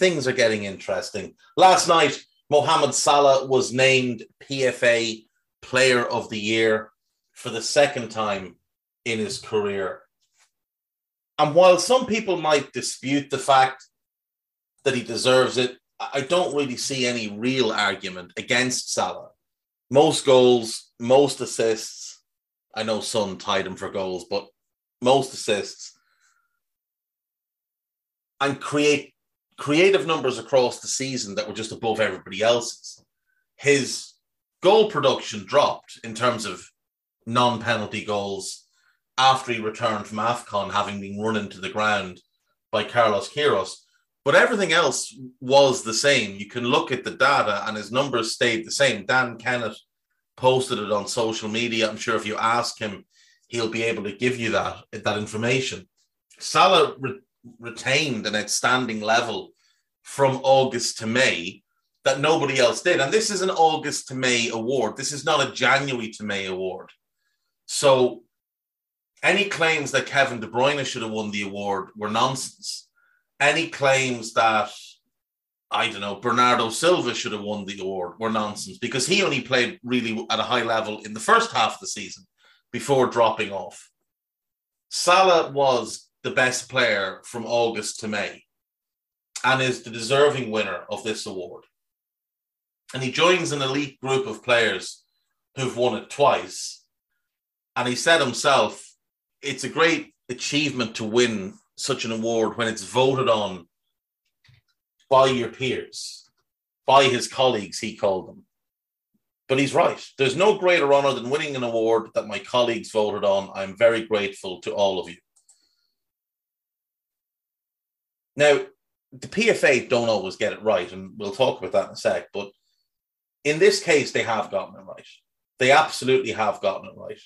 things are getting interesting. Last night, Mohamed Salah was named PFA Player of the Year for the second time in his career. And while some people might dispute the fact that he deserves it, I don't really see any real argument against Salah. Most goals, most assists. I know Son tied him for goals, but most assists and create creative numbers across the season that were just above everybody else's. His goal production dropped in terms of non-penalty goals after he returned from AFCON, having been run into the ground by Carlos Queiroz. But everything else was the same. You can look at the data and his numbers stayed the same. Dan Kennett posted it on social media. I'm sure if you ask him, he'll be able to give you that, that information. Salah re- retained an outstanding level from August to May that nobody else did. And this is an August to May award. This is not a January to May award. So any claims that Kevin De Bruyne should have won the award were nonsense. Any claims that I don't know Bernardo Silva should have won the award were nonsense because he only played really at a high level in the first half of the season before dropping off. Salah was the best player from August to May and is the deserving winner of this award. And he joins an elite group of players who've won it twice. And he said himself, it's a great achievement to win such an award when it's voted on by your peers, by his colleagues, he called them. But he's right. There's no greater honor than winning an award that my colleagues voted on. I'm very grateful to all of you. Now, the PFA don't always get it right, and we'll talk about that in a sec. But in this case, they have gotten it right. They absolutely have gotten it right.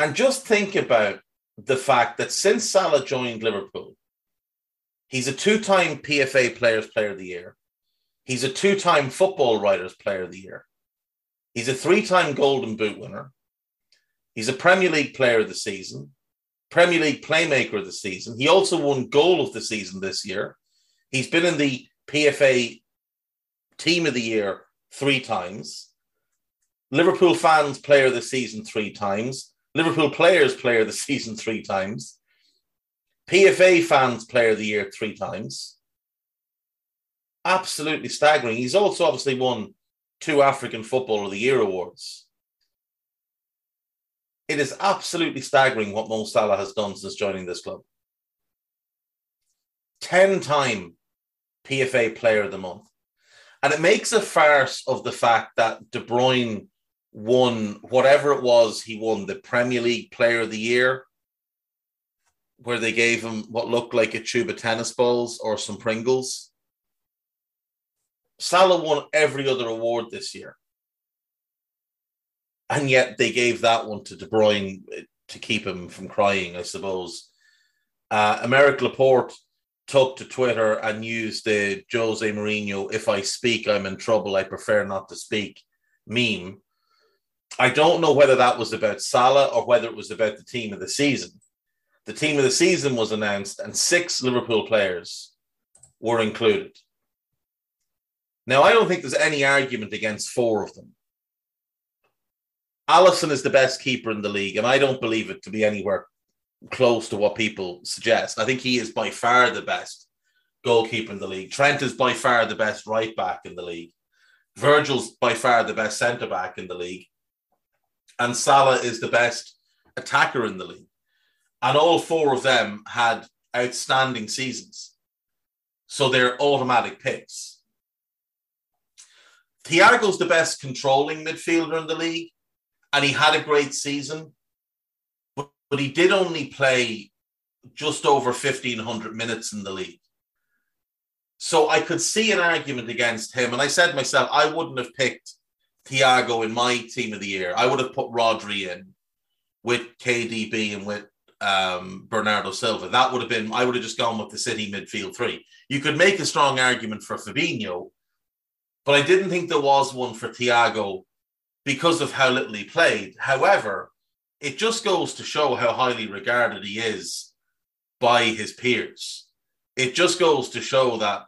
And just think about the fact that since Salah joined Liverpool, he's a two time PFA Players Player of the Year. He's a two time Football Writers Player of the Year. He's a three time Golden Boot winner. He's a Premier League Player of the Season, Premier League Playmaker of the Season. He also won Goal of the Season this year. He's been in the PFA Team of the Year three times. Liverpool Fans Player of the Season three times. Liverpool Players Player of the Season three times. PFA Fans Player of the Year three times. Absolutely staggering. He's also obviously won two African Football of the Year awards. It is absolutely staggering what Mo Salah has done since joining this club. 10 time PFA Player of the Month. And it makes a farce of the fact that De Bruyne won whatever it was he won, the Premier League Player of the Year, where they gave him what looked like a tube of tennis balls or some Pringles. Salah won every other award this year. And yet they gave that one to De Bruyne to keep him from crying, I suppose. Uh, Aymeric Laporte took to Twitter and used the Jose Mourinho, if I speak, I'm in trouble, I prefer not to speak meme. I don't know whether that was about Salah or whether it was about the team of the season. The team of the season was announced, and six Liverpool players were included. Now, I don't think there's any argument against four of them. Alisson is the best keeper in the league, and I don't believe it to be anywhere close to what people suggest. I think he is by far the best goalkeeper in the league. Trent is by far the best right back in the league. Virgil's by far the best centre back in the league. And Salah is the best attacker in the league. And all four of them had outstanding seasons. So they're automatic picks. Thiago's the best controlling midfielder in the league, and he had a great season but he did only play just over 1,500 minutes in the league. So I could see an argument against him. And I said to myself, I wouldn't have picked Thiago in my team of the year. I would have put Rodri in with KDB and with um, Bernardo Silva. That would have been, I would have just gone with the City midfield three. You could make a strong argument for Fabinho, but I didn't think there was one for Thiago because of how little he played. However, it just goes to show how highly regarded he is by his peers. It just goes to show that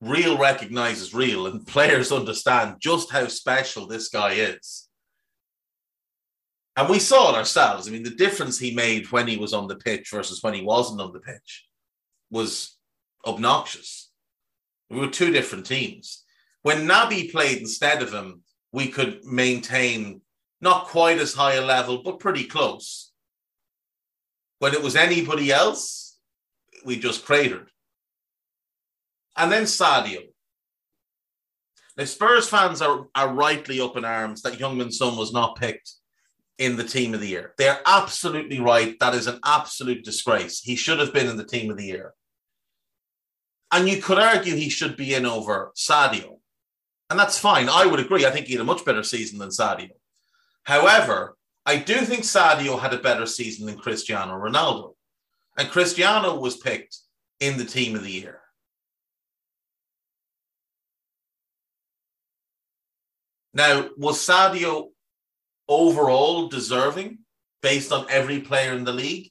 real recognizes real and players understand just how special this guy is. And we saw it ourselves. I mean, the difference he made when he was on the pitch versus when he wasn't on the pitch was obnoxious. We were two different teams. When Naby played instead of him, we could maintain not quite as high a level, but pretty close. When it was anybody else, we just cratered. And then Sadio. Now, Spurs fans are, are rightly up in arms that Heung-min Son was not picked in the team of the year. They're absolutely right. That is an absolute disgrace. He should have been in the team of the year. And you could argue he should be in over Sadio. And that's fine. I would agree. I think he had a much better season than Sadio. However, I do think Sadio had a better season than Cristiano Ronaldo. And Cristiano was picked in the team of the year. Now, was Sadio overall deserving based on every player in the league?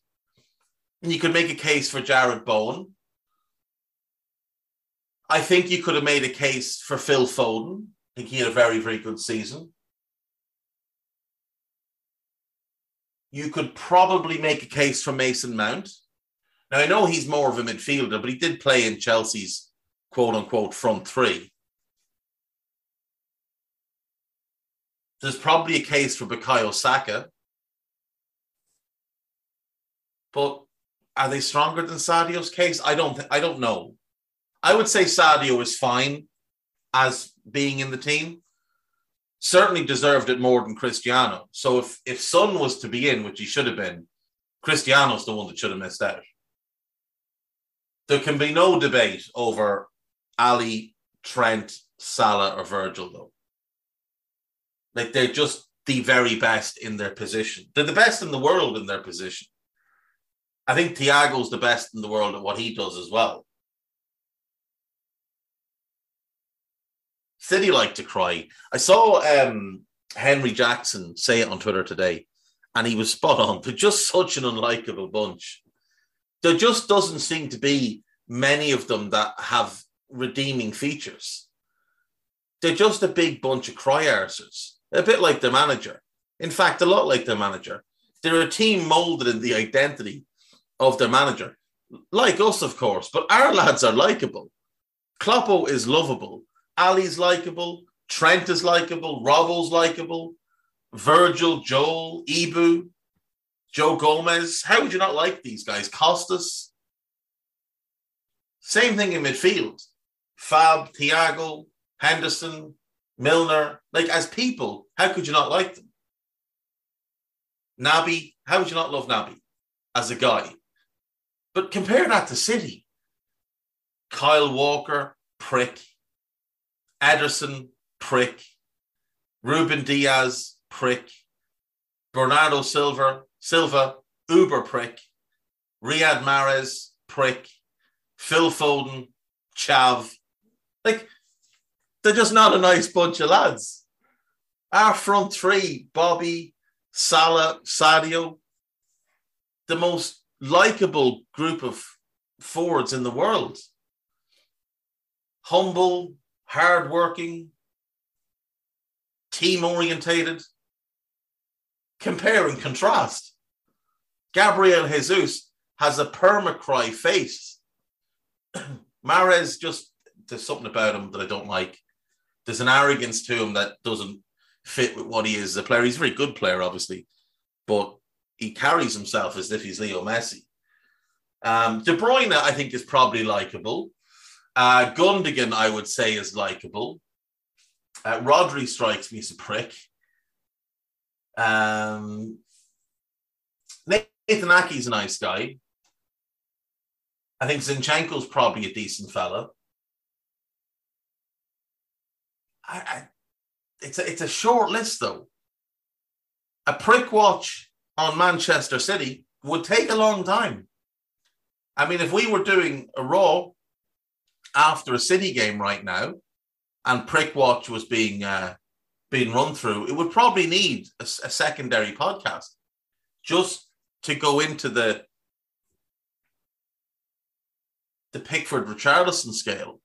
And you could make a case for Jarrod Bowen. I think you could have made a case for Phil Foden. I think he had a very, very good season. you could probably make a case for Mason Mount. Now, I know he's more of a midfielder, but he did play in Chelsea's quote unquote front three. There's probably a case for Bukayo Saka. But are they stronger than Sadio's case? I don't th- I don't know. I would say Sadio is fine as being in the team certainly deserved it more than Cristiano. So if if Son was to be in, which he should have been, Cristiano's the one that should have missed out. There can be no debate over Ali, Trent, Salah, or Virgil, though. Like they're just the very best in their position. They're the best in the world in their position. I think Thiago's the best in the world at what he does as well. City like to cry. I saw um, Henry Jackson say it on Twitter today, and he was spot on. They're just such an unlikable bunch. There just doesn't seem to be many of them that have redeeming features. They're just a big bunch of cry a bit like their manager. In fact, a lot like their manager. They're a team molded in the identity of their manager, like us, of course, but our lads are likable. Kloppo is lovable. Ali's likable. Trent is likable. Robbo's likable. Virgil, Joel, Ibou, Joe Gomez. How would you not like these guys? Costas. Same thing in midfield. Fab, Thiago, Henderson, Milner. Like as people, how could you not like them? Naby, how would you not love Naby as a guy? But compare that to City. Kyle Walker, prick. Ederson, prick. Ruben Dias, prick. Bernardo Silva, Silva, uber prick. Riyad Mahrez, prick. Phil Foden, chav. Like, they're just not a nice bunch of lads. Our front three, Bobby, Salah, Sadio, the most likable group of forwards in the world. Humble, hardworking, team orientated. Compare and contrast. Gabriel Jesus has a permacry face. Mahrez just there's something about him that I don't like. There's an arrogance to him that doesn't fit with what he is as a player. He's a very good player, obviously, but he carries himself as if he's Leo Messi. Um, De Bruyne, I think, is probably likable. Uh, Gundogan, I would say, is likable. Uh, Rodri strikes me as a prick. Um, Nathan Aké's a nice guy. I think Zinchenko's probably a decent fella. I, I, it's a, it's a short list though. A prick watch on Manchester City would take a long time. I mean, if we were doing a Raw after a City game right now, and Prick Watch was being uh, being run through, it would probably need a, a secondary podcast just to go into the the Pickford Richardson scale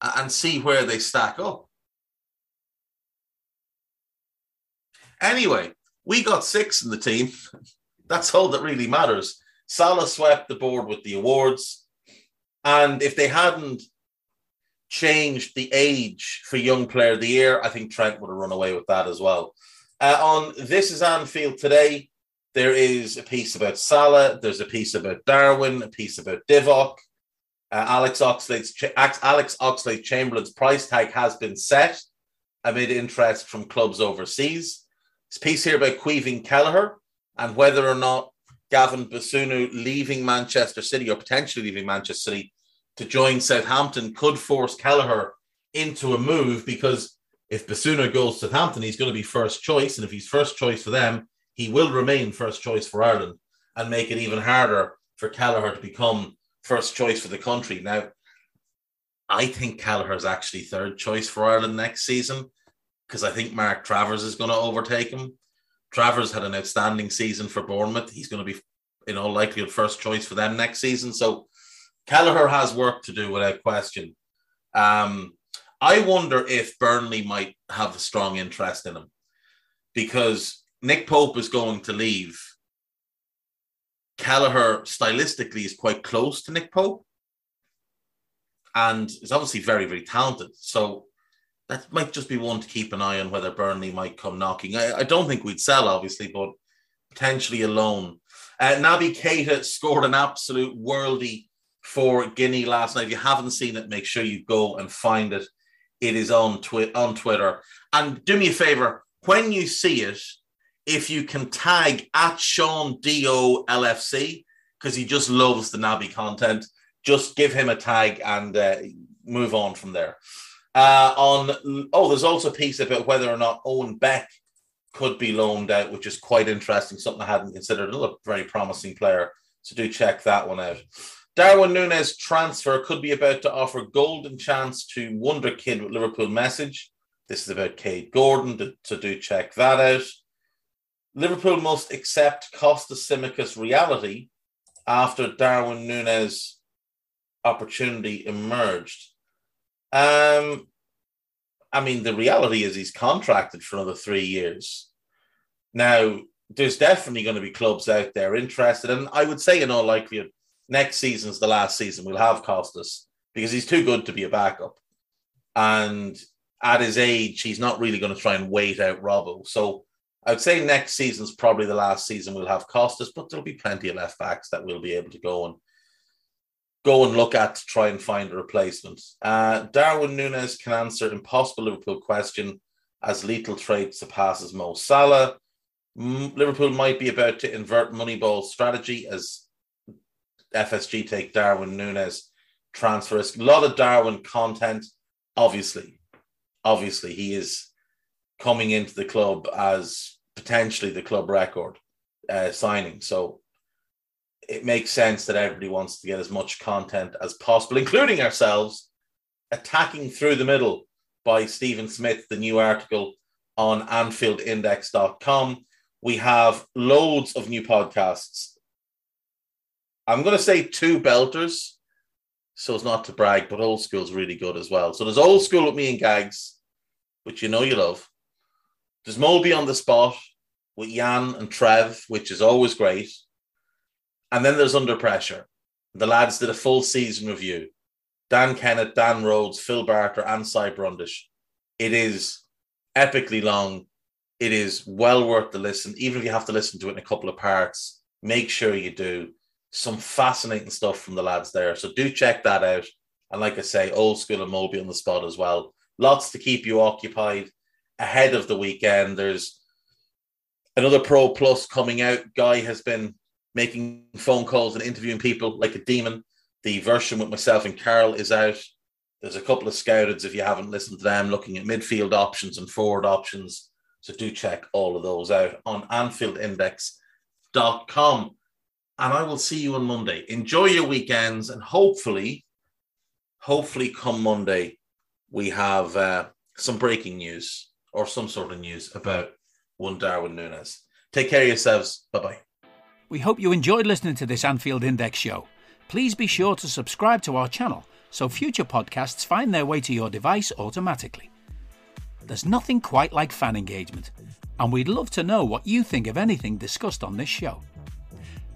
and see where they stack up. Anyway, we got six in the team. That's all that really matters. Salah swept the board with the awards. And if they hadn't changed the age for Young Player of the Year, I think Trent would have run away with that as well. Uh, on This is Anfield today, there is a piece about Salah, there's a piece about Darwin, a piece about Divock. Uh, Alex Oxlade's Alex Oxlade Chamberlain's price tag has been set amid interest from clubs overseas. This piece here about Caoimhín Kelleher and whether or not Gavin Bazunu leaving Manchester City or potentially leaving Manchester City to join Southampton could force Kelleher into a move because if Bazunu goes to Southampton, he's going to be first choice. And if he's first choice for them, he will remain first choice for Ireland and make it even harder for Kelleher to become first choice for the country. Now, I think Kelleher is actually third choice for Ireland next season because I think Mark Travers is going to overtake him. Travers had an outstanding season for Bournemouth. He's going to be, in all likelihood, first choice for them next season. So Kelleher has work to do without question. Um, I wonder if Burnley might have a strong interest in him because Nick Pope is going to leave Kelleher stylistically is quite close to Nick Pope and is obviously very, very talented. So that might just be one to keep an eye on whether Burnley might come knocking. I, I don't think we'd sell, obviously, but potentially a loan. Uh, Naby Keita scored an absolute worldy for Guinea last night. If you haven't seen it, make sure you go and find it. It is on, twi- on Twitter. And do me a favor, when you see it, if you can tag at Sean Do LFC because he just loves the Naby content. Just give him a tag and uh, move on from there. Uh, on oh, there's also a piece about whether or not Owen Beck could be loaned out, which is quite interesting. Something I hadn't considered. Another very promising player. So do check that one out. Darwin Nunez transfer could be about to offer golden chance to Wonder Kid with Liverpool message. This is about Kaide Gordon, To, to do check that out. Liverpool must accept Kostas Tsimikas reality after Darwin Nunez opportunity emerged. Um, I mean, the reality is he's contracted for another three years. Now, there's definitely going to be clubs out there interested, and I would say, in all likelihood, next season's the last season we'll have Costas because he's too good to be a backup, and at his age, he's not really going to try and wait out Robbo. So I'd say next season's probably the last season we'll have Costas, but there'll be plenty of left backs that we'll be able to go and go and look at to try and find a replacement. Uh, Darwin Nunez can answer impossible Liverpool question as lethal trade surpasses Mo Salah. Liverpool might be about to invert Moneyball strategy as FSG take Darwin Nunez transfer risk. A lot of Darwin content, obviously. Obviously, he is coming into the club as potentially the club record uh, signing. So it makes sense that everybody wants to get as much content as possible, including ourselves, attacking through the middle by Stephen Smith, the new article on AnfieldIndex.com. We have loads of new podcasts. I'm going to say two belters, so as not to brag, but old school's really good as well. So there's old school with me and Gags, which you know you love. There's Moby on the spot with Jan and Trev, which is always great. And then there's Under Pressure. The lads did a full season review. Dan Kennett, Dan Rhodes, Phil Barter, and Cy Brundish. It is epically long. It is well worth the listen. Even if you have to listen to it in a couple of parts, make sure you do. Some fascinating stuff from the lads there. So do check that out. And like I say, old school and Moby on the spot as well. Lots to keep you occupied ahead of the weekend. There's another Pro Plus coming out. Guy has been making phone calls and interviewing people like a demon. The version with myself and Carl is out. There's a couple of scouted if you haven't listened to them, looking at midfield options and forward options. So do check all of those out on AnfieldIndex.com. And I will see you on Monday. Enjoy your weekends and hopefully, hopefully, come Monday, we have uh, some breaking news or some sort of news about one Darwin Nunez. Take care of yourselves. Bye bye. We hope you enjoyed listening to this Anfield Index show. Please be sure to subscribe to our channel so future podcasts find their way to your device automatically. There's nothing quite like fan engagement, and we'd love to know what you think of anything discussed on this show.